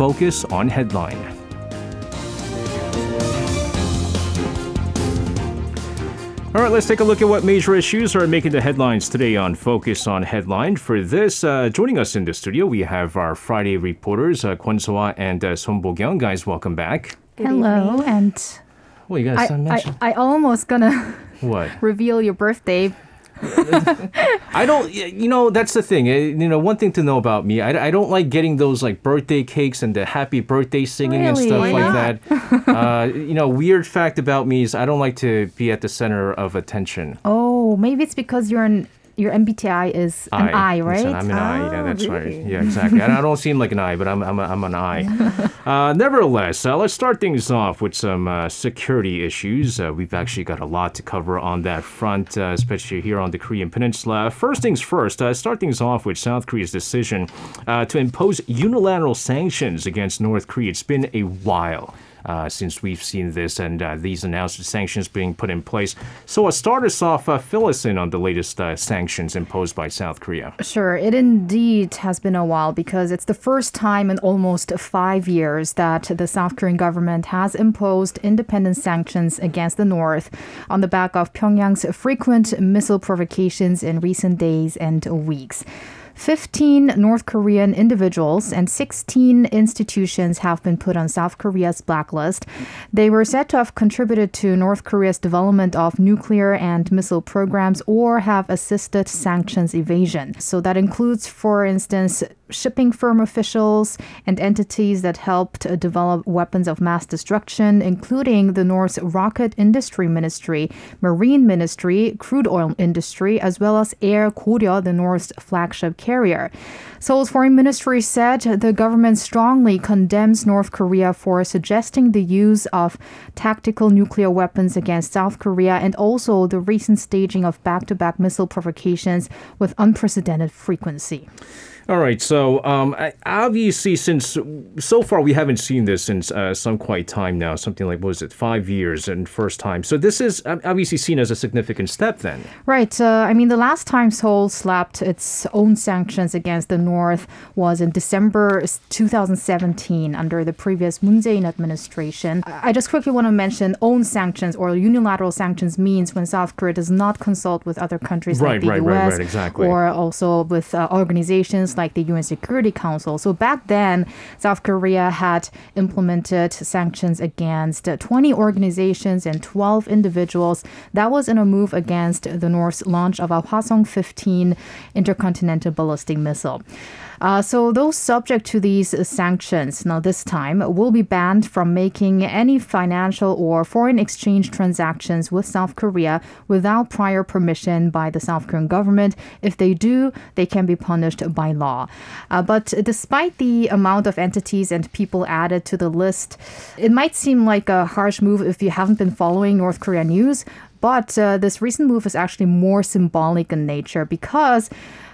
Focus on Headline. All right, let's take a look at what major issues are making the headlines today on Focus on Headline. For this, uh, joining us in the studio, we have our Friday reporters, uh, Kwon Soa and uh, Son Bo-kyung. Guys, welcome back. Hello, and Well, you guys I, I, I, I almost gonna what? reveal your birthday. I don't. You know, that's the thing. eh, You know, one thing to know about me, I, I don't like getting those like birthday cakes and the happy birthday singing and stuff Why like that. uh, you know, weird fact about me is I don't like to be at the center of attention. Oh, maybe it's because you're an your MBTI is an I, right? I'm an I. Yeah, Oh, that's really? right. Yeah, exactly. And I don't seem like an I, but I'm I'm, a, I'm an I. uh, nevertheless, uh, let's start things off with some uh, security issues. Uh, we've actually got a lot to cover on that front, uh, especially here on the Korean Peninsula. First things first, uh, start things off with South Korea's decision uh, to impose unilateral sanctions against North Korea. It's been a while uh, since we've seen this and uh, these announced sanctions being put in place. So, uh, start us off, uh, fill us in on the latest uh, sanctions imposed by South Korea. Sure, it indeed has been a while because it's the first time in almost five years that the South Korean government has imposed independent sanctions against the North on the back of Pyongyang's frequent missile provocations in recent days and weeks. 15 North Korean individuals and 16 institutions have been put on South Korea's blacklist. They were said to have contributed to North Korea's development of nuclear and missile programs or have assisted sanctions evasion. So that includes, for instance, shipping firm officials and entities that helped uh, develop weapons of mass destruction, including the North's Rocket Industry Ministry, Marine Ministry, Crude Oil Industry, as well as Air Koryo, the North's flagship carrier. Seoul's foreign ministry said the government strongly condemns North Korea for suggesting the use of tactical nuclear weapons against South Korea and also the recent staging of back to back missile provocations with unprecedented frequency. All right. So, um, obviously, since so far we haven't seen this since uh, some quite time now, something like what was it, five years and first time. So this is obviously seen as a significant step. Then, Right. Uh, I mean, the last time Seoul slapped its own sanctions against the North was in December 2017 under the previous Moon Jae-in administration. I I just quickly want to mention own sanctions or unilateral sanctions means when South Korea does not consult with other countries Right, like the right, U.S. right, right, exactly. or also with uh, organizations like the UN Security Council. So back then, South Korea had implemented sanctions against uh, 20 organizations and 12 individuals. That was in a move against the North's launch of a Hwasong 15 intercontinental ballistic missile. Uh, so those subject to these sanctions now this time will be banned from making any financial or foreign exchange transactions with South Korea without prior permission by the South Korean government. If they do, they can be punished by law. Uh, but despite the amount of entities and people added to the list, it might seem like a harsh move if you haven't been following North Korea news. But uh, this recent move is actually more symbolic in nature because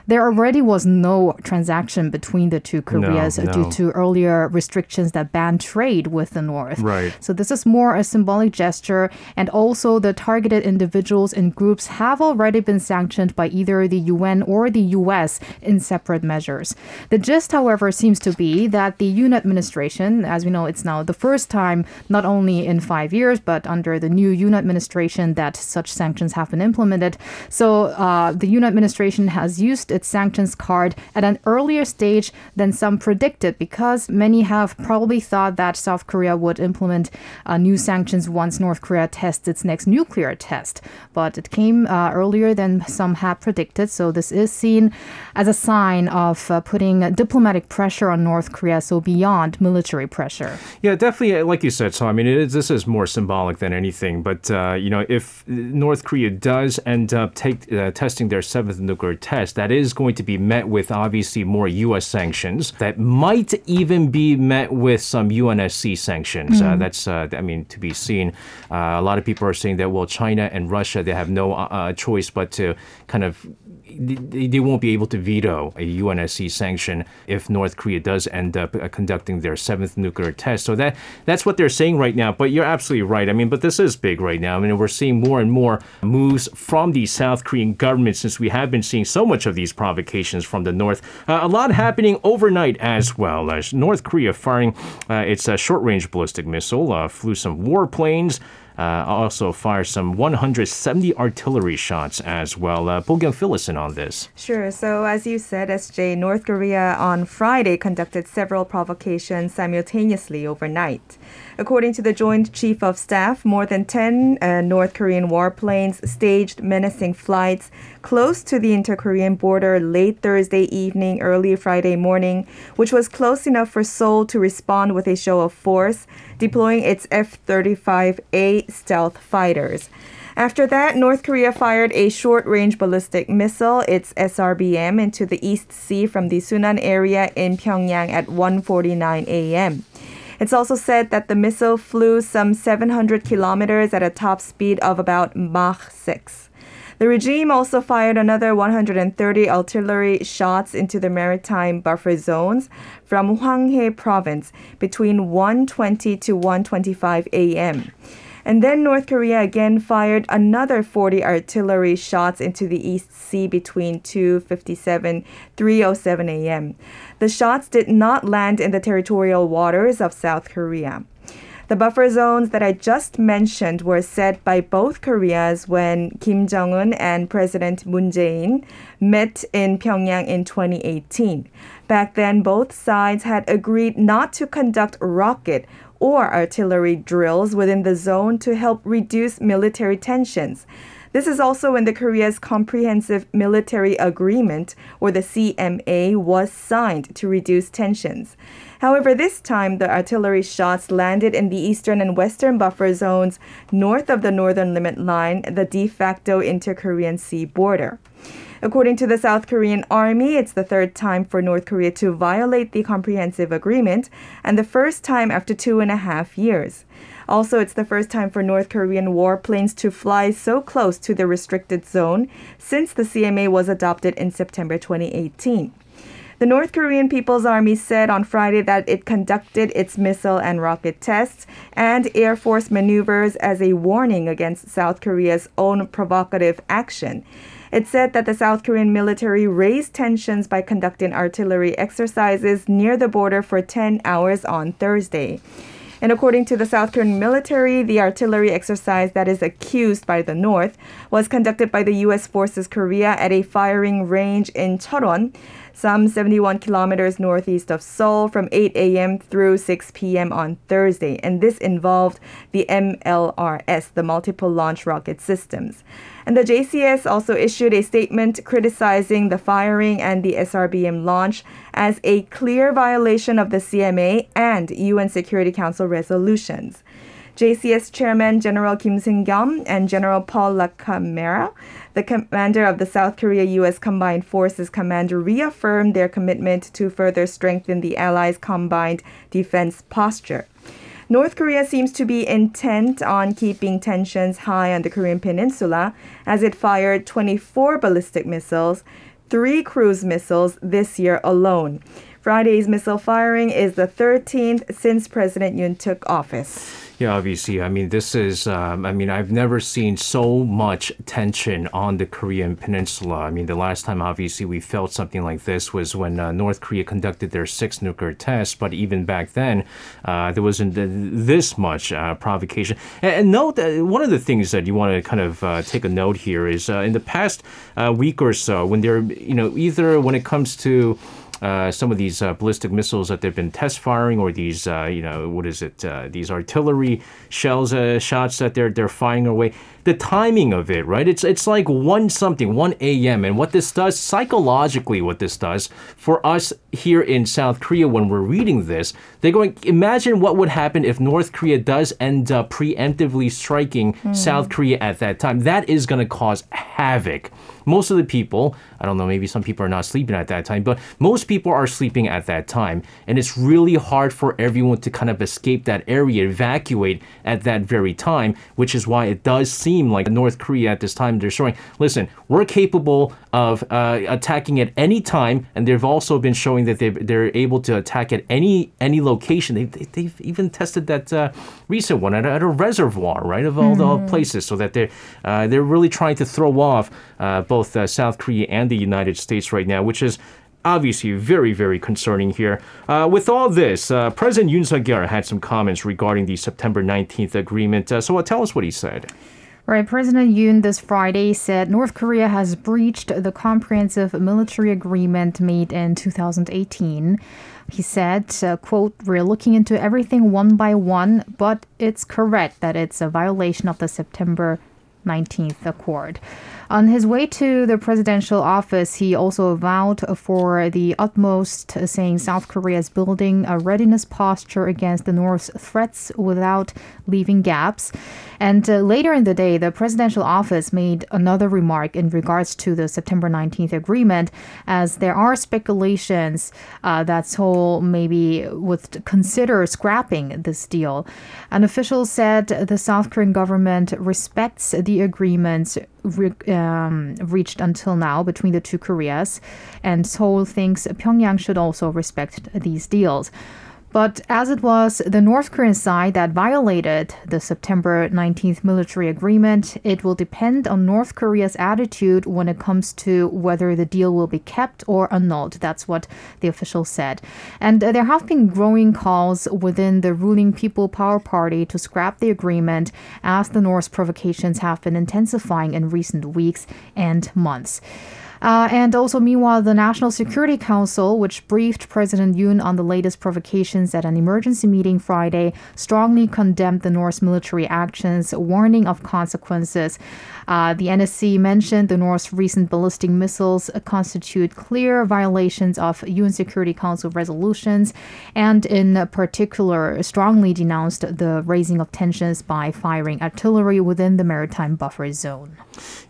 there already was no transaction between the two Koreas uh, no. due to earlier restrictions that banned trade with the North. Right. So this is more a symbolic gesture, and also the targeted individuals and groups have already been sanctioned by either the UN or the US in separate measures. The gist, however, seems to be that the Yoon administration, as we know, it's now the first time, not only in five years, but under the new Yoon administration, that such sanctions have been implemented. So uh, the Yoon administration has used its sanctions card at an earlier stage than some predicted because many have probably thought that South Korea would implement uh, new sanctions once North Korea tests its next nuclear test. But it came uh, earlier than some had predicted. So this is seen as a sign of uh, putting diplomatic pressure on North Korea, so beyond military pressure. yeah, definitely, uh, like you said. So, I mean, this is more symbolic than anything. But uh, you know, if North Korea does end up take uh, testing their seventh nuclear test, that is going to be met with obviously more U.S. sanctions. That might even be met with some UNSC sanctions. Uh, that's, uh, I mean, to be seen. Uh, a lot of people are saying that well, China and Russia they have no uh, uh, choice but to kind of they, they won't be able to veto a UNSC sanction if North Korea does end up uh, conducting their seventh nuclear test. So that that's what they're saying right now. But you're absolutely right. I mean, but this is big right now. I mean, we're seeing more and more moves from the South Korean government since we have been seeing so much of these provocations from the North. Uh, a lot happening overnight as well. As North Korea firing uh, its uh, short-range ballistic missile, uh, flew some warplanes uh, also fired some 170 artillery shots as well. Uh, Bo Phillison on this. Sure. So, as you said, SJ, North Korea on Friday conducted several provocations simultaneously overnight. According to the Joint Chief of Staff, more than 10 uh, North Korean warplanes staged menacing flights close to the inter Korean border late Thursday evening, early Friday morning, which was close enough for Seoul to respond with a show of force, deploying its F 35A stealth fighters. After that, North Korea fired a short range ballistic missile, its SRBM, into the East Sea from the Sunan area in Pyongyang at 1:49 a.m. It's also said that the missile flew some 700 kilometers at a top speed of about Mach 6. The regime also fired another 130 artillery shots into the maritime buffer zones from Hwanghae province between 1:20 to 1:25 a.m. And then North Korea again fired another 40 artillery shots into the East Sea between 2:57 3:07 a.m. The shots did not land in the territorial waters of South Korea. The buffer zones that I just mentioned were set by both Koreas when Kim Jong un and President Moon Jae-in met in Pyongyang in 2018. Back then, both sides had agreed not to conduct rocket or artillery drills within the zone to help reduce military tensions. This is also when the Korea's Comprehensive Military Agreement, or the CMA, was signed to reduce tensions. However, this time the artillery shots landed in the eastern and western buffer zones north of the northern limit line, the de facto inter Korean sea border. According to the South Korean army, it's the third time for North Korea to violate the comprehensive agreement and the first time after two and a half years. Also, it's the first time for North Korean warplanes to fly so close to the restricted zone since the CMA was adopted in September 2018. The North Korean People's Army said on Friday that it conducted its missile and rocket tests and Air Force maneuvers as a warning against South Korea's own provocative action. It said that the South Korean military raised tensions by conducting artillery exercises near the border for 10 hours on Thursday. And according to the South Korean military, the artillery exercise that is accused by the North was conducted by the U.S. Forces Korea at a firing range in Cheorwon, some 71 kilometers northeast of Seoul from 8 a.m. through 6 p.m. on Thursday. And this involved the MLRS, the Multiple Launch Rocket Systems. And the JCS also issued a statement criticizing the firing and the SRBM launch as a clear violation of the CMA and UN Security Council resolutions. JCS Chairman General Kim Seung-kyum and General Paul LaCamera, the commander of the South Korea U.S. Combined Forces Command, reaffirmed their commitment to further strengthen the allies' combined defense posture. North Korea seems to be intent on keeping tensions high on the Korean Peninsula as it fired 24 ballistic missiles, three cruise missiles this year alone. Friday's missile firing is the 13th since President Yoon took office. Yeah, obviously. I mean, this is, um, I mean, I've never seen so much tension on the Korean Peninsula. I mean, the last time, obviously, we felt something like this was when uh, North Korea conducted their sixth nuclear test. But even back then, uh, there wasn't this much uh, provocation. And, and, note that one of the things that you want to kind of uh, take a note here is uh, in the past uh, week or so, when they're, you know, either when it comes to uh, some of these uh, ballistic missiles that they've been test firing, or these, uh, you know, what is it? Uh, these artillery shells, uh, shots that they're they're firing away. The timing of it, right? It's it's like one something, one a.m. And what this does psychologically, what this does for us here in South Korea when we're reading this, they're going. Imagine what would happen if North Korea does end up preemptively striking mm. South Korea at that time. That is going to cause havoc. Most of the people, I don't know, maybe some people are not sleeping at that time, but most most people are sleeping at that time, and it's really hard for everyone to kind of escape that area, evacuate at that very time, which is why it does seem like North Korea at this time they're showing, listen, we're capable of uh, attacking at any time, and they've also been showing that they they're able to attack at any any location. They, they, have even tested that uh, recent one at, at, a reservoir, right, of all mm. the places, so that they're uh, they're really trying to throw off uh, both uh, South Korea and the United States right now, which is obviously very, very concerning here. Uh, with all this, uh, President Yoon Suk-yeol had some comments regarding the September 19th agreement. Uh, so uh, tell us what he said. Right, President Yoon this Friday said North Korea has breached the comprehensive military agreement made in 2018. He said, uh, quote, we're looking into everything one by one, but it's correct that it's a violation of the September 19th accord. On his way to the presidential office, he also vowed for the utmost, saying South Korea is building a readiness posture against the North's threats without leaving gaps. And uh, later in the day, the presidential office made another remark in regards to the September 19th agreement, as there are speculations uh, that Seoul maybe would consider scrapping this deal. An official said the South Korean government respects the agreements re- um, reached until now between the two Koreas, and Seoul thinks Pyongyang should also respect these deals. But as it was the North Korean side that violated the September 19th military agreement, it will depend on North Korea's attitude when it comes to whether the deal will be kept or annulled. That's what the official said. And uh, there have been growing calls within the ruling People Power Party to scrap the agreement as the North's provocations have been intensifying in recent weeks and months. Uh, and also, meanwhile, the National Security Council, which briefed President Yoon on the latest provocations at an emergency meeting Friday, strongly condemned the North's military actions, warning of consequences. Uh, the NSC mentioned the North's recent ballistic missiles constitute clear violations of UN Security Council resolutions, and in particular, strongly denounced the raising of tensions by firing artillery within the maritime buffer zone.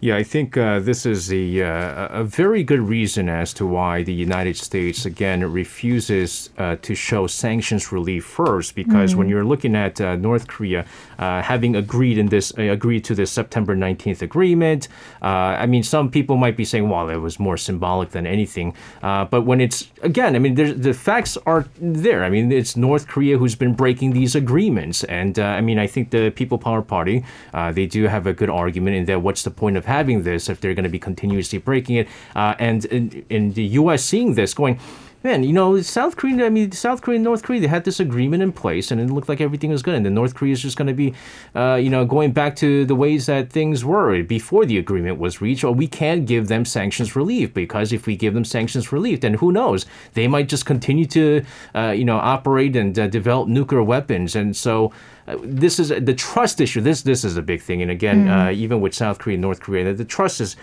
Yeah, I think uh, this is a, uh, a very good reason as to why the United States, again, refuses uh, to show sanctions relief first, because mm when you're looking at uh, North Korea uh, having agreed in this, agreed to this September 19th agreement. Uh, I mean, some people might be saying, well, it was more symbolic than anything. Uh, but when it's, again, I mean, the facts are there. I mean, it's North Korea who's been breaking these agreements. And uh, I mean, I think the People Power Party, uh, they do have a good argument in that what's the point of having this if they're going to be continuously breaking it? Uh, and in, in the U.S. seeing this going, man, you know, South Korea, I mean, South Korea and North Korea, they had this agreement in place and it looked like everything was good. And then North Korea is just going to be, uh, you know, going back to the ways that things were before the agreement was reached. Or we can't give them sanctions relief because if we give them sanctions relief, then who knows? They might just continue to, uh, you know, operate and uh, develop nuclear weapons. And so, uh, this is the trust issue. This this is a big thing, and again, mm. uh, even with South Korea and North Korea, the trust is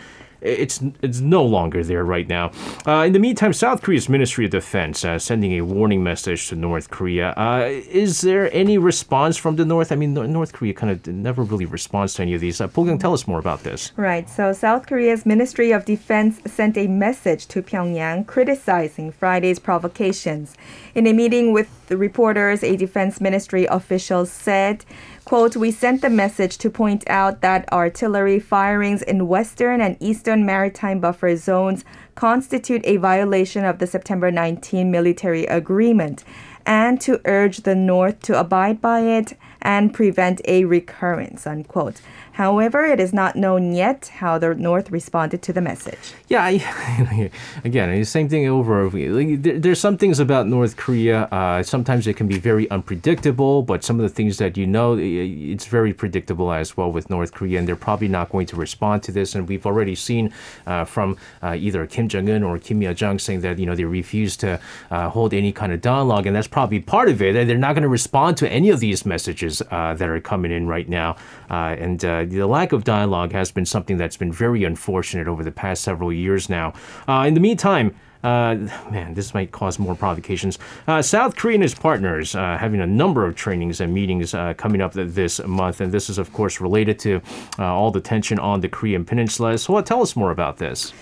it's it's no longer there right now. Uh, in the meantime, South Korea's Ministry of Defense uh, sending a warning message to North Korea. Uh, is there any response from the North? I mean, North Korea kind of never really responds to any of these. Uh, Bo-kyung, tell us more about this. Right. So South Korea's Ministry of Defense sent a message to Pyongyang criticizing Friday's provocations. In a meeting with the reporters, a defense ministry official said Quote, we sent the message to point out that artillery firings in western and eastern maritime buffer zones constitute a violation of the September 19 military agreement and to urge the North to abide by it and prevent a recurrence, unquote. However, it is not known yet how the North responded to the message. Yeah, I, again, same thing over. There's some things about North Korea. Uh, sometimes it can be very unpredictable, but some of the things that you know, it's very predictable as well with North Korea, and they're probably not going to respond to this. And we've already seen uh, from uh, either Kim Jong Un or Kim Yo Jong saying that you know they refuse to uh, hold any kind of dialogue, and that's probably part of it. They're not going to respond to any of these messages uh, that are coming in right now, uh, and the lack of dialogue has been something that's been very unfortunate over the past several years now. Uh, in the meantime, uh, man, this might cause more provocations. Uh, South Korea and its partners uh, having a number of trainings and meetings uh, coming up this month, and this is, of course, related to uh, all the tension on the Korean Peninsula. So, tell us more about this.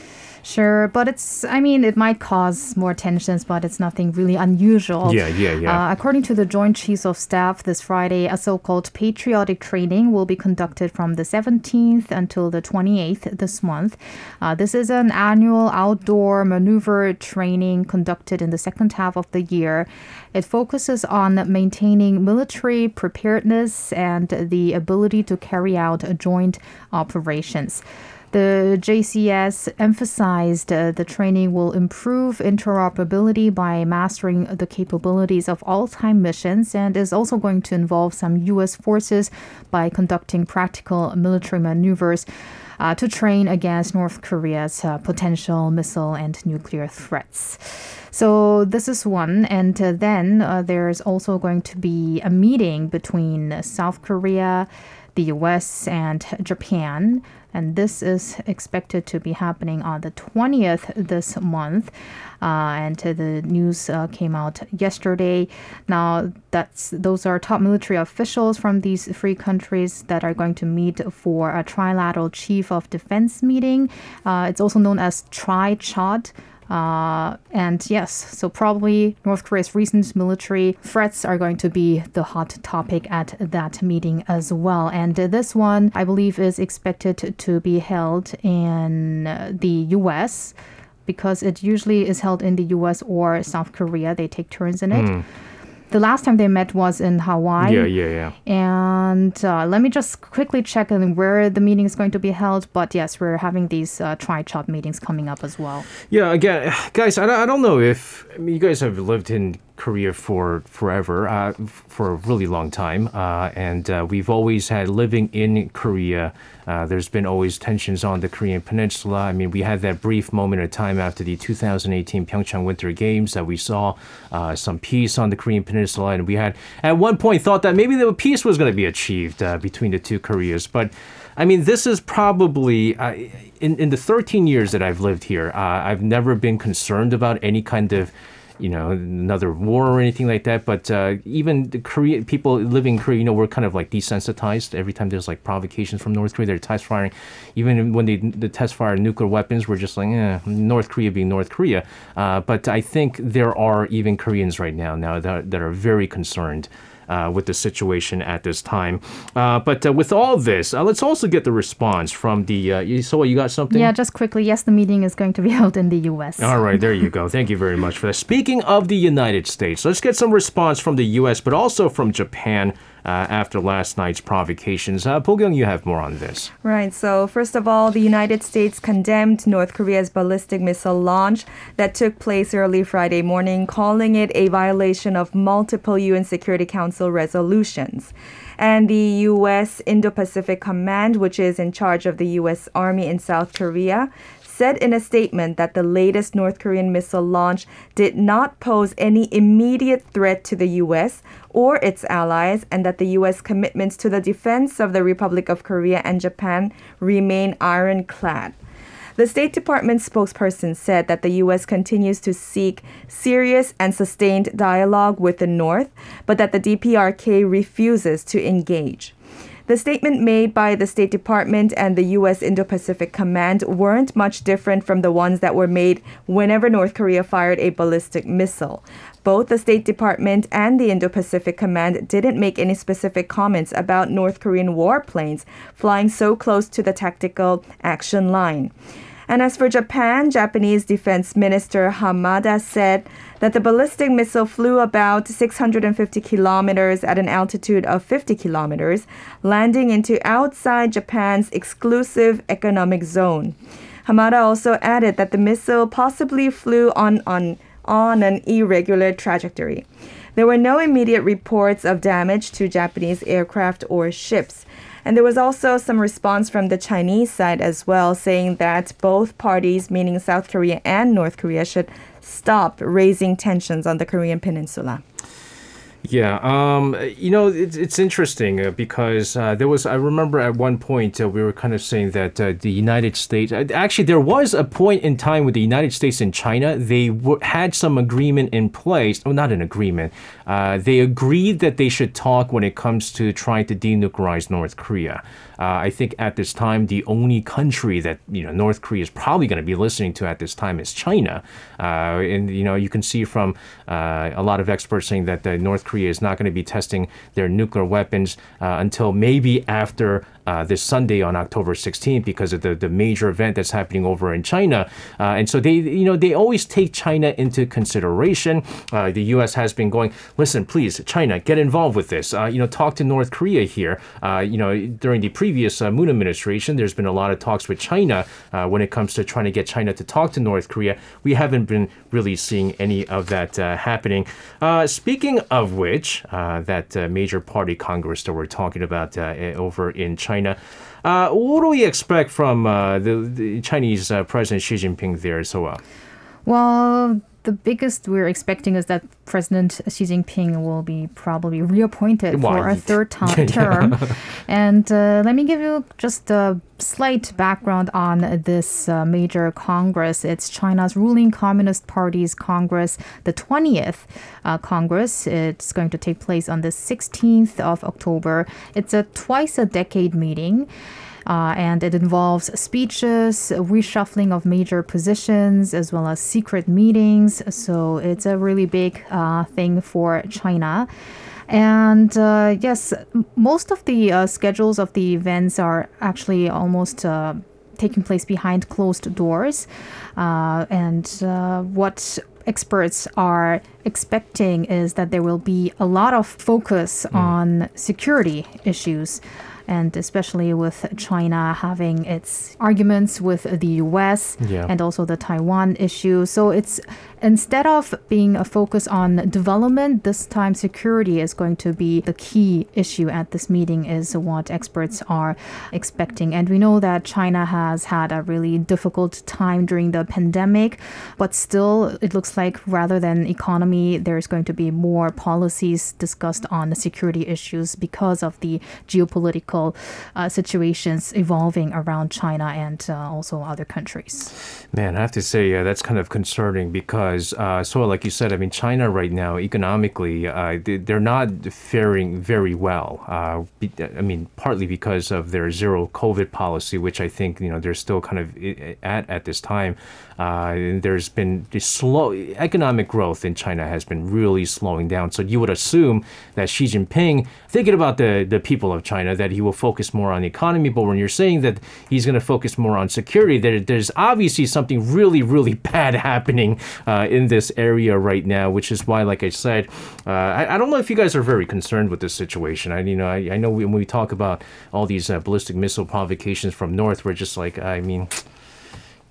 Sure, but it's, I mean, it might cause more tensions, but it's nothing really unusual. Yeah, yeah, yeah. Uh, according to the Joint Chiefs of Staff, this Friday, a so called patriotic training will be conducted from the 17th until the 28th this month. Uh, this is an annual outdoor maneuver training conducted in the second half of the year. It focuses on maintaining military preparedness and the ability to carry out joint operations. The JCS emphasized uh, the training will improve interoperability by mastering the capabilities of all time missions and is also going to involve some U.S. forces by conducting practical military maneuvers. Uh, to train against North Korea's uh, potential missile and nuclear threats. So this is one, and uh, then uh, there's also going to be a meeting between South Korea, the U.S., and Japan and this is expected to be happening on the 20th this month. Uh, and the news uh, came out yesterday. Now, that's those are top military officials from these three countries that are going to meet for a trilateral chief of defense meeting. Uh, it's also known as TriCHOD. Uh, and yes, so probably North Korea's recent military threats are going to be the hot topic at that meeting as well. And this one, I believe, is expected to be held in the US because it usually is held in the US or South Korea. They take turns in it. Hmm. The last time they met was in Hawaii. Yeah, yeah, yeah. And uh, let me just quickly check in where the meeting is going to be held. But yes, we're having these uh, TriCHOD meetings coming up as well. Yeah, again, guys, I don't, I don't know if I mean, you guys have lived in Korea for forever, uh, for a really long time, uh, and uh, we've always had living in Korea. Uh, there's been always tensions on the Korean Peninsula. I mean, we had that brief moment of time after the 2018 Pyeongchang Winter Games that we saw uh, some peace on the Korean Peninsula, and we had at one point thought that maybe the peace was going to be achieved uh, between the two Koreas, but. I mean, this is probably uh, in in the 13 years that I've lived here. Uh, I've never been concerned about any kind of you know another war or anything like that. But uh, even the Korea people living in Korea, you know, we're kind of like desensitized every time there's like provocations from North Korea. They're test firing, even when they the test fire nuclear weapons, we're just like, eh, North Korea being North Korea. Uh, but I think there are even Koreans right now now that, that are very concerned with the situation at this time. Uh, but uh, with all this, uh, let's also get the response from the. Uh, you, so, you got something? Yeah, just quickly. Yes, the meeting is going to be held in the U.S. All right, there you go. Thank you very much for that. Speaking of the United States, let's get some response from the U.S., but also from Japan uh, after last night's provocations. Uh, Bo-kyung, you have more on this. Right. So, first of all, the United States condemned North Korea's ballistic missile launch that took place early Friday morning, calling it a violation of multiple UN Security Council resolutions. And the U.S. Indo Pacific Command, which is in charge of the U.S. Army in South Korea, said in a statement that the latest North Korean missile launch did not pose any immediate threat to the U.S. or its allies, and that the U.S. commitments to the defense of the Republic of Korea and Japan remain ironclad. The State Department spokesperson said that the U.S. continues to seek serious and sustained dialogue with the North, but that the DPRK refuses to engage. The statement made by the State Department and the U.S. Indo Pacific Command weren't much different from the ones that were made whenever North Korea fired a ballistic missile. Both the State Department and the Indo Pacific Command didn't make any specific comments about North Korean warplanes flying so close to the tactical action line. And as for Japan, Japanese Defense Minister Hamada said that the ballistic missile flew about 650 kilometers at an altitude of 50 kilometers, landing into outside Japan's exclusive economic zone. Hamada also added that the missile possibly flew on, on, on an irregular trajectory. There were no immediate reports of damage to Japanese aircraft or ships. And there was also some response from the Chinese side as well, saying that both parties, meaning South Korea and North Korea, should stop raising tensions on the Korean Peninsula. Yeah, um, you know, it's, it's interesting uh, because uh, there was, I remember at one point uh, we were kind of saying that uh, the United States, uh, actually, there was a point in time with the United States and China, they w- had some agreement in place, well, not an agreement, uh, they agreed that they should talk when it comes to trying to denuclearize North Korea. Uh, I think at this time, the only country that, you know, North Korea is probably going to be listening to at this time is China. Uh, and, you know, you can see from uh, a lot of experts saying that North Korea is not going to be testing their nuclear weapons uh, until maybe after uh, this Sunday on October 16th because of the, the major event that's happening over in China. Uh, and so they, you know, they always take China into consideration. Uh, the U.S. has been going, listen, please, China, get involved with this. Uh, you know, talk to North Korea here. Uh, you know, during the previous Moon administration, there's been a lot of talks with China when it comes to trying to get China to talk to North Korea. We haven't been really seeing any of that happening. speaking of which, that major party Congress that we're talking about over in China. China. Uh, what do we expect from uh, the, the, Chinese uh, President Xi Jinping there, So, Well, the biggest we're expecting is that President Xi Jinping will be probably reappointed for a third time term. and uh, let me give you just a slight background on this uh, major congress. It's China's ruling Communist Party's Congress, the 20th uh, Congress. It's going to take place on the 16th of October. It's a twice a decade meeting. Uh, and it involves speeches, reshuffling of major positions, as well as secret meetings. So it's a really big uh, thing for China. And uh, yes, most of the uh, schedules of the events are actually almost uh, taking place behind closed doors. Uh, and what experts are expecting is that there will be a lot of focus mm. on security issues and especially with China having its arguments with the US yeah. and also the Taiwan issue. So it's instead of being a focus on development, this time security is going to be the key issue at this meeting, is what experts are expecting. And we know that China has had a really difficult time during the pandemic, but still, it looks like rather than economy, there's going to be more policies discussed on the security issues because of the geopolitical uh, situations evolving around China and uh, also other countries. Man, I have to say, uh, that's kind of concerning because uh, so like you said, I mean, China right now economically, they're not faring very well. I mean, partly because of their zero COVID policy, which I think you know they're still kind of at at this time. Uh, there's been slow economic growth in China has been really slowing down. So you would assume that Xi Jinping, thinking about the the people of China, that he will focus more on the economy. But when you're saying that he's going to focus more on security, there, there's obviously something really really bad happening uh, in this area right now, which is why, like I said, uh, I, I, don't know if you guys are very concerned with this situation. I you know I, I know when we talk about all these uh, ballistic missile provocations from north, we're just like I mean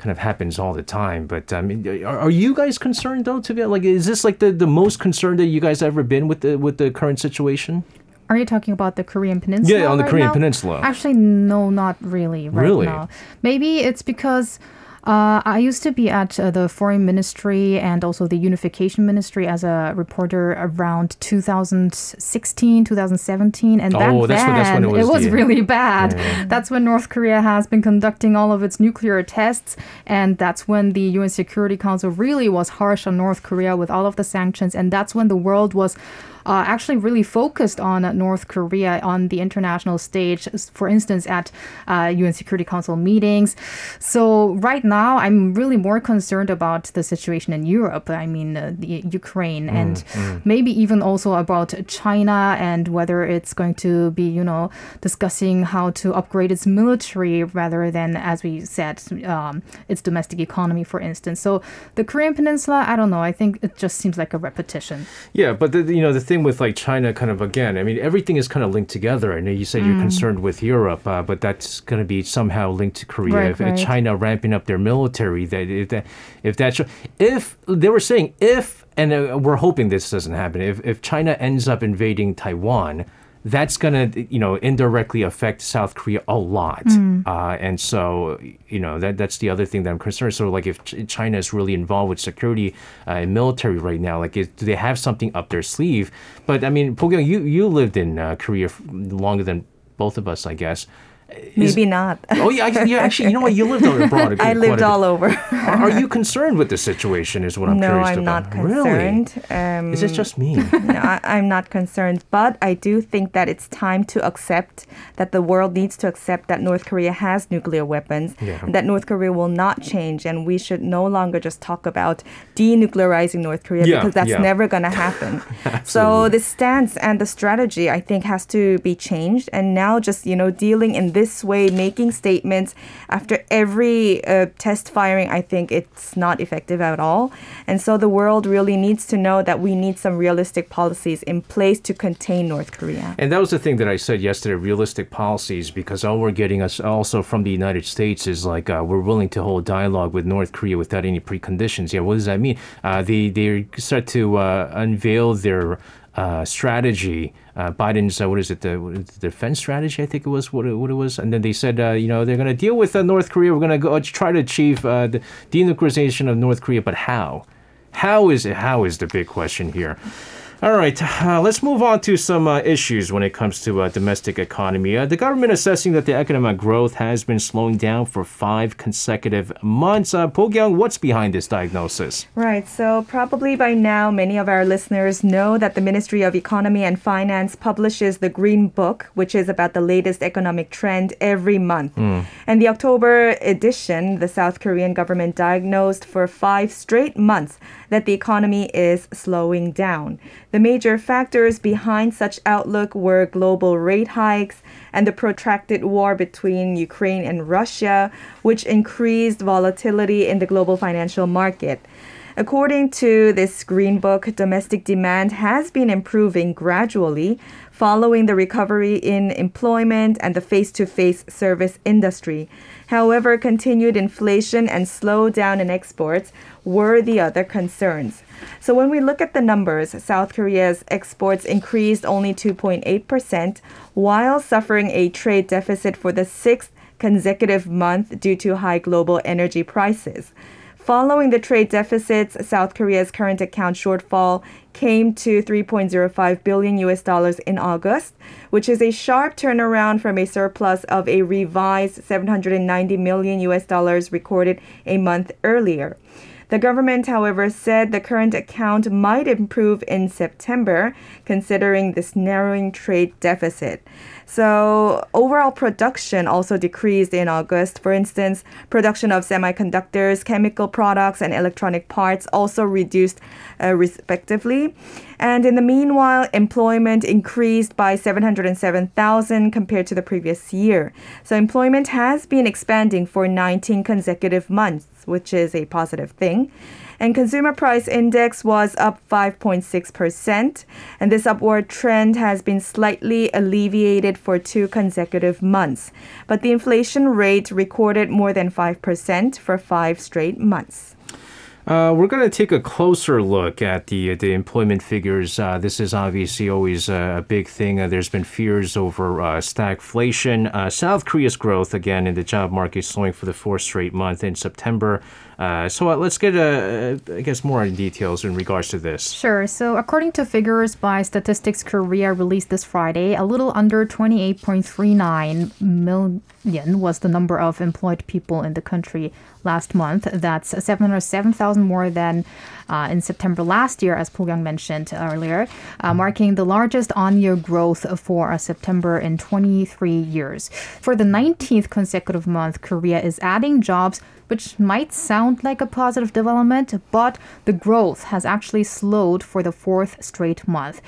kind of happens all the time. But um, I mean, are, are, you guys concerned though? To be like, is this like the, the most concerned that you guys ever been with the with the current situation? Are you talking about the Korean Peninsula? Yeah, on the right Korean now? Peninsula. Actually, no, not really. Right really? now, maybe it's because uh, I used to be at uh, the Foreign Ministry and also the Unification Ministry as a reporter around 2016, 2017, and back oh, then when, it was, it was the, really bad. Yeah. That's when North Korea has been conducting all of its nuclear tests, and that's when the UN Security Council really was harsh on North Korea with all of the sanctions, and that's when the world was uh, actually really focused on North Korea on the international stage, for instance, at uh, UN Security Council meetings. So right now, I'm really more concerned about the situation in Europe. I mean, uh, the Ukraine, mm, and mm. maybe even also about China and whether it's going to be, you know, discussing how to upgrade its military rather than, as we said, um, its domestic economy, for instance. So the Korean Peninsula, I don't know. I think it just seems like a repetition. Yeah, but the, you know the thing with like China, kind of again, I mean, everything is kind of linked together. I know you said mm. you're concerned with Europe, uh, but that's going to be somehow linked to Korea. Right, if right. China ramping up their military, that if that if that's if they were saying if, and uh, we're hoping this doesn't happen. If if China ends up invading Taiwan that's going to, you know, indirectly affect South Korea a lot. Uh, and so, you know, that that's the other thing that I'm concerned. So, like, if Ch- China is really involved with security uh, and military right now, like, is, do they have something up their sleeve? But I mean, Bo-kyung, you you lived in uh, Korea longer than both of us, I guess. Is- Maybe not. Oh yeah, I- yeah. Actually, you know what? You lived abroad. Again. I lived all over. Are are you concerned with the situation? Is what I'm no, curious I'm about. not concerned. Um, Really? Is it just me? no, I, I'm not concerned, but I do think that it's time to accept that the world needs to accept that North Korea has nuclear weapons, Yeah. and that North Korea will not change, and we should no longer just talk about denuclearizing North Korea Yeah, because that's yeah. never going to happen. so the stance and the strategy, I think, has to be changed, and now just you know dealing in this way, making statements after every uh, test firing, I think it's not effective at all, and so the world really needs to know that we need some realistic policies in place to contain North Korea. And that was the thing that I said yesterday: realistic policies, because all we're getting us also from the United States is like uh, we're willing to hold dialogue with North Korea without any preconditions. Yeah, what does that mean? Uh, they they start to uh, unveil their. Uh, strategy, uh, Biden's uh, what is it the, the defense strategy? I think it was what it, what it was, and then they said uh, you know they're going to deal with uh, North Korea. We're going to go uh, try to achieve uh, the denuclearization of North Korea, but how? How is it? How is the big question here? All right, uh, let's move on to some uh, issues when it comes to uh, domestic economy. Uh, the government assessing that the economic growth has been slowing down for five consecutive months. Uh, Bo-kyung, what's behind this diagnosis? Right. So, probably by now, many of our listeners know that the Ministry of Economy and Finance publishes the Green Book, which is about the latest economic trend every month. And the October edition, the South Korean government diagnosed for five straight months that the economy is slowing down. The major factors behind such outlook were global rate hikes and the protracted war between Ukraine and Russia, which increased volatility in the global financial market. According to this Green Book, domestic demand has been improving gradually following the recovery in employment and the face to face service industry. However, continued inflation and slowdown in exports were the other concerns. So, when we look at the numbers, South Korea's exports increased only 2.8%, while suffering a trade deficit for the sixth consecutive month due to high global energy prices. Following the trade deficits, South Korea's current account shortfall came to 3.05 billion US dollars in August, which is a sharp turnaround from a surplus of a revised 790 million US dollars recorded a month earlier. The government, however, said the current account might improve in September, considering this narrowing trade deficit. So, overall production also decreased in August. For instance, production of semiconductors, chemical products, and electronic parts also reduced uh, respectively. And in the meanwhile, employment increased by 707,000 compared to the previous year. So, employment has been expanding for 19 consecutive months, which is a positive thing. And consumer price index was up 5.6%. And this upward trend has been slightly alleviated for two consecutive months. But the inflation rate recorded more than 5% for five straight months. Uh, we're going to take a closer look at the the employment figures. Uh, this is obviously always a, big thing. Uh, there's been fears over uh, stagflation. Uh, South Korea's growth again in the job market slowing for the fourth straight month in September. Uh, so uh, let's get, uh, I guess, more details in regards to this. Sure. So, according to figures by Statistics Korea released this Friday, a little under 28.39 million was the number of employed people in the country last month. That's 707,000 more than uh, in September last year, as Bo-kyung mentioned earlier, uh, marking the largest on-year growth for September in 23 years. For the 19th consecutive month, Korea is adding jobs which might sound like a positive development, but the growth has actually slowed for the fourth straight month.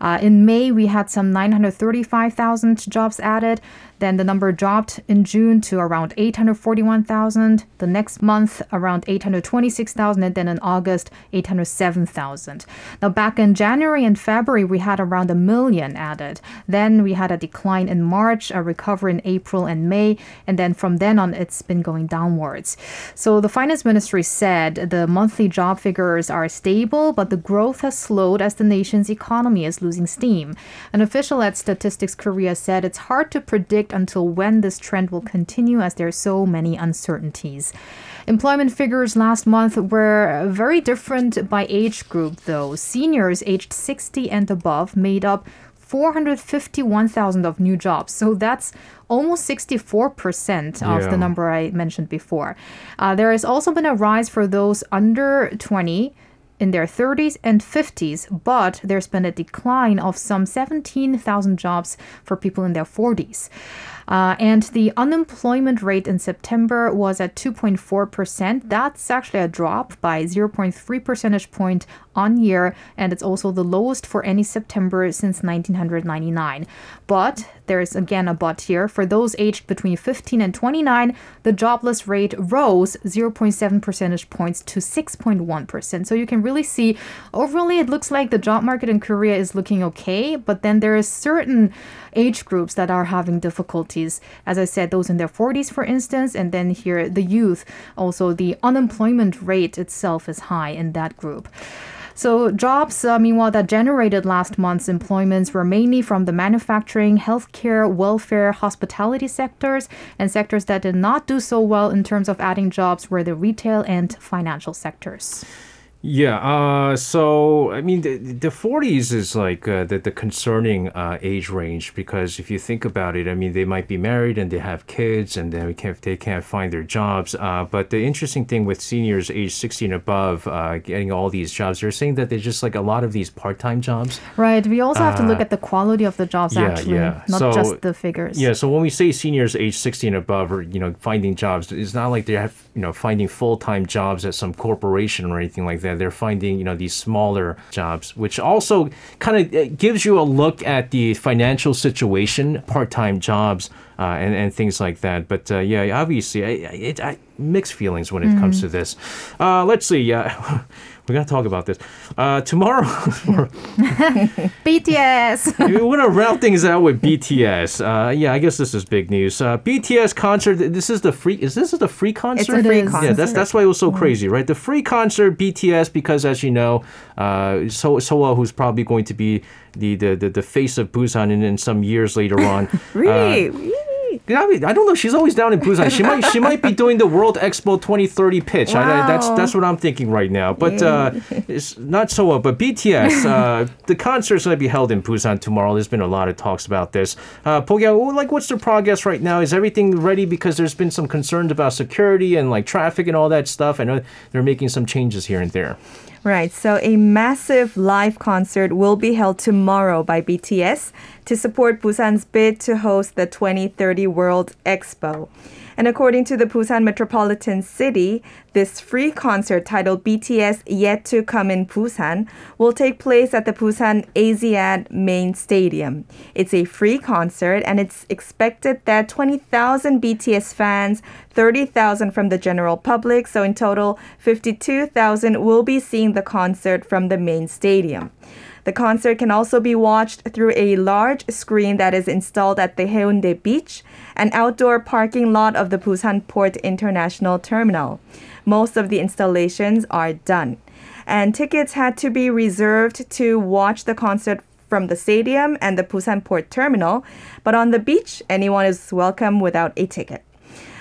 Uh, in May, we had some 935,000 jobs added. Then the number dropped in June to around 841,000. The next month, around 826,000. And then in August, 807,000. Now, back in January and February, we had around a million added. Then we had a decline in March, a recovery in April and May. And then from then on, it's been going downwards. So the finance ministry said the monthly job figures are stable, but the growth has slowed as the nation's economy is losing steam. An official at Statistics Korea said it's hard to predict until when this trend will continue as there are so many uncertainties. Employment figures last month were very different by age group, though. Seniors aged 60 and above made up 451,000 of new jobs. So that's almost 64% of Yeah. the number I mentioned before. Uh, there has also been a rise for those under 20 in their 30s and 50s, but there's been a decline of some 17,000 jobs for people in their 40s. Uh, and the unemployment rate in September was at 2.4%. That's actually a drop by 0.3 percentage point on year, and it's also the lowest for any September since 1999. But there's again a but here. For those aged between 15 and 29, the jobless rate rose 0.7 percentage points to 6.1%. So you can really see overall it looks like the job market in Korea is looking okay, but then there is certain age groups that are having difficulties. As I said, those in their 40s, for instance, and then here the youth. Also, the unemployment rate itself is high in that group. So, jobs, uh, meanwhile, that generated last month's employments were mainly from the manufacturing, healthcare, welfare, hospitality sectors, and sectors that did not do so well in terms of adding jobs were the retail and financial sectors. Yeah. Uh, so I mean, the, the 40s is like uh, the the concerning uh, age range because if you think about it, I mean, they might be married and they have kids, and they can't they can't find their jobs. Uh, but the interesting thing with seniors age 60 and above uh, getting all these jobs, they're saying that there's just like a lot of these part time jobs. Right. We also have to look at the quality of the jobs, Uh, yeah, actually, yeah. not So- just the figures. Yeah, so when we say seniors age 60 and above are, you know, finding jobs, it's not like they're, you know, finding full-time jobs at some corporation or anything like that. They're finding, you know, these smaller jobs, which also kind of gives you a look at the financial situation, part-time jobs, uh, and, and things like that. But uh, yeah, obviously, I, it, I, mixed feelings when it comes to this. Uh, let's see. Uh, we're going to talk about this. Uh, tomorrow, BTS. We're gonna round things out with BTS. Uh, yeah, I guess this is big news. Uh, BTS concert. This is the free. Is this the free concert? It's a free concert. Yeah, that's that's why it was so crazy, right? The free concert BTS because, as you know, uh, so Soa, who's probably going to be the the, the, the face of Busan in, in some years later on. Really? I, mean, I don't know. She's always down in Busan. She might she might be doing the World Expo 2030 pitch. I, I- that's that's what I'm thinking right now. But uh, it's not so. Uh, but BTS, uh, the concert's going to be held in Busan tomorrow. There's been a lot of talks about this. Uh, Bo-kyung, like, what's the progress right now? Is everything ready? Because there's been some concerns about security and like traffic and all that stuff. I know they're making some changes here and there. Right. So a massive live concert will be held tomorrow by BTS to support Busan's bid to host the 2030 World Expo. And according to the Busan Metropolitan City, this free concert titled BTS Yet to Come in Busan will take place at the Busan Asiad main stadium. It's a free concert and it's expected that 20,000 BTS fans, 30,000 from the general public, so in total 52,000 will be seeing the concert from the main stadium. The concert can also be watched through a large screen that is installed at the Haeundae Beach, an outdoor parking lot of the Busan Port International Terminal. Most of the installations are done. And tickets had to be reserved to watch the concert from the stadium and the Busan Port Terminal, but on the beach, anyone is welcome without a ticket.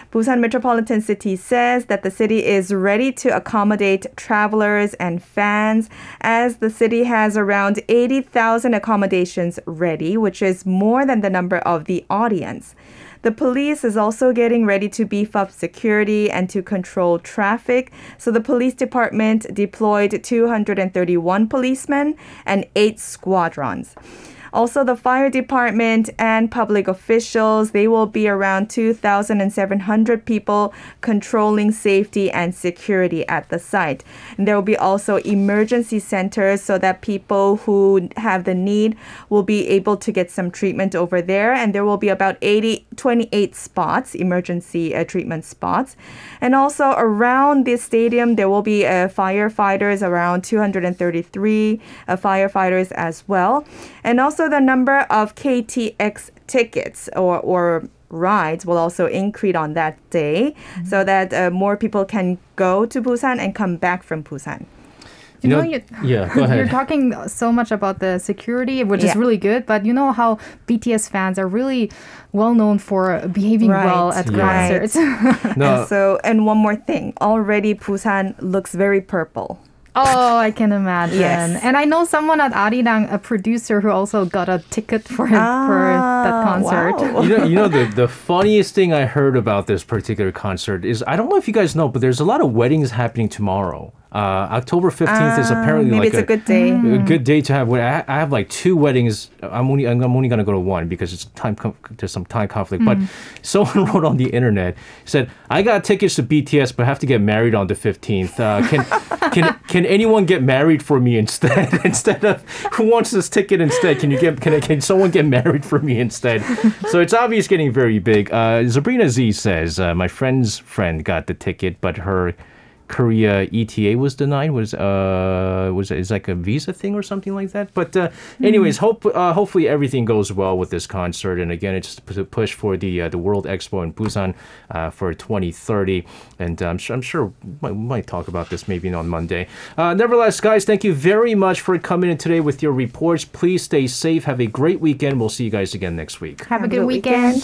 Busan Metropolitan City says that the city is ready to accommodate travelers and fans as the city has around 80,000 accommodations ready, which is more than the number of the audience. The police is also getting ready to beef up security and to control traffic. So the police department deployed 231 policemen and 8 squadrons. Also, the fire department and public officials, they will be around 2,700 people controlling safety and security at the site. And there will be also emergency centers so that people who have the need will be able to get some treatment over there. And there will be about 80, 28 spots, emergency uh, treatment spots. And also around this stadium, there will be uh, firefighters, around 233 uh, firefighters as well. And also the number of KTX tickets or, or rides will also increase on that day so that uh, more people can go to Busan and come back from Busan. You, You know, know- you, yeah, go ahead. You're talking so much about the security, which is really good, but you know how BTS fans are really well known for behaving well at Yeah. concerts. No, And so, and one more thing, already Busan looks very purple. Oh, I can imagine. Yes. And I know someone at Arirang, a producer who also got a ticket for for that Ah, concert. wow. you know, you know the, the funniest thing I heard about this particular concert is I don't know if you guys know, but there's a lot of weddings happening tomorrow. Uh, October 15th is Ah, apparently maybe like it's a, good day. a good day to have. I I have like two weddings. I'm only I'm only gonna go to one because it's time there's some time conflict. But someone wrote on the internet said I got tickets to BTS, but have to get married on the 15th. Uh, can can can anyone get married for me instead? instead of who wants this ticket instead? Can you get can can someone get married for me instead? so it's obvious getting very big. Uh, Sabrina Z says uh, my friend's friend got the ticket, but her Korea ETA was denied. Was uh was it's like a visa thing or something like that. But uh, anyways, hope uh, hopefully everything goes well with this concert. And again, it's just a push for the uh, the World Expo in Busan uh, for 2030. And um, I'm sure we might, we might talk about this maybe on Monday. Uh, nevertheless, guys, thank you very much for coming in today with your reports. Please stay safe. Have a great weekend. We'll see you guys again next week. Have a good weekend.